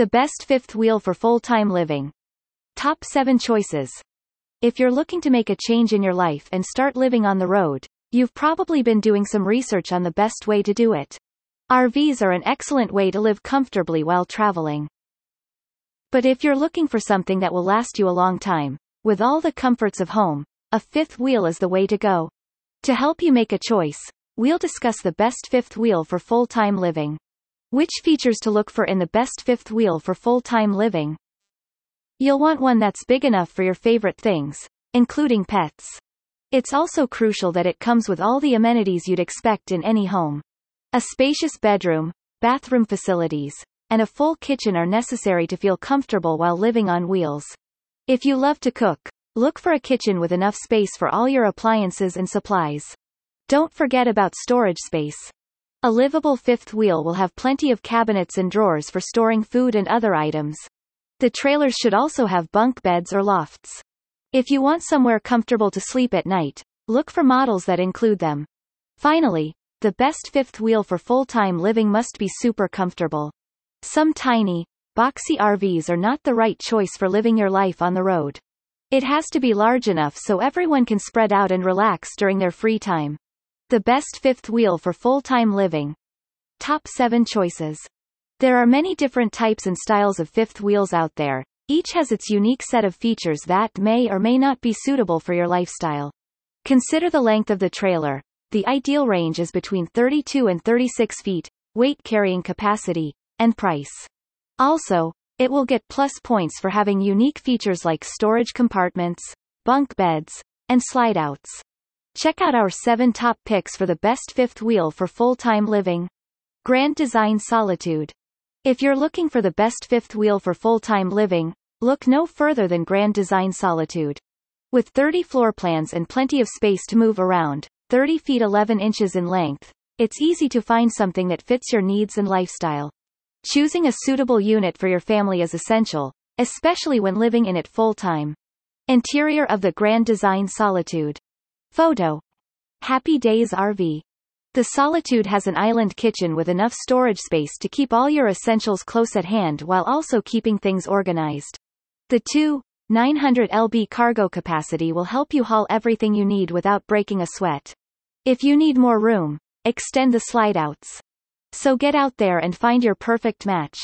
The best fifth wheel for full-time living. Top 7 choices. If you're looking to make a change in your life and start living on the road, you've probably been doing some research on the best way to do it. RVs are an excellent way to live comfortably while traveling. But if you're looking for something that will last you a long time, with all the comforts of home, a fifth wheel is the way to go. To help you make a choice, we'll discuss the best fifth wheel for full-time living. Which features to look for in the best fifth wheel for full-time living? You'll want one that's big enough for your favorite things, including pets. It's also crucial that it comes with all the amenities you'd expect in any home. A spacious bedroom, bathroom facilities, and a full kitchen are necessary to feel comfortable while living on wheels. If you love to cook, look for a kitchen with enough space for all your appliances and supplies. Don't forget about storage space. A livable fifth wheel will have plenty of cabinets and drawers for storing food and other items. The trailers should also have bunk beds or lofts. If you want somewhere comfortable to sleep at night, look for models that include them. Finally, the best fifth wheel for full-time living must be super comfortable. Some tiny, boxy RVs are not the right choice for living your life on the road. It has to be large enough so everyone can spread out and relax during their free time. The best fifth wheel for full-time living. Top 7 choices. There are many different types and styles of fifth wheels out there. Each has its unique set of features that may or may not be suitable for your lifestyle. Consider the length of the trailer. The ideal range is between 32 and 36 feet, weight carrying capacity, and price. Also, it will get plus points for having unique features like storage compartments, bunk beds, and slide outs. Check out our 7 top picks for the best fifth wheel for full-time living. Grand Design Solitude. If you're looking for the best fifth wheel for full-time living, look no further than Grand Design Solitude. With 30 floor plans and plenty of space to move around, 30 feet 11 inches in length, it's easy to find something that fits your needs and lifestyle. Choosing a suitable unit for your family is essential, especially when living in it full-time. Interior of the Grand Design Solitude. Photo. Happy Days RV. The Solitude has an island kitchen with enough storage space to keep all your essentials close at hand while also keeping things organized. The 2 900 lb cargo capacity will help you haul everything you need without breaking a sweat. If you need more room, extend the slide outs. So get out there and find your perfect match.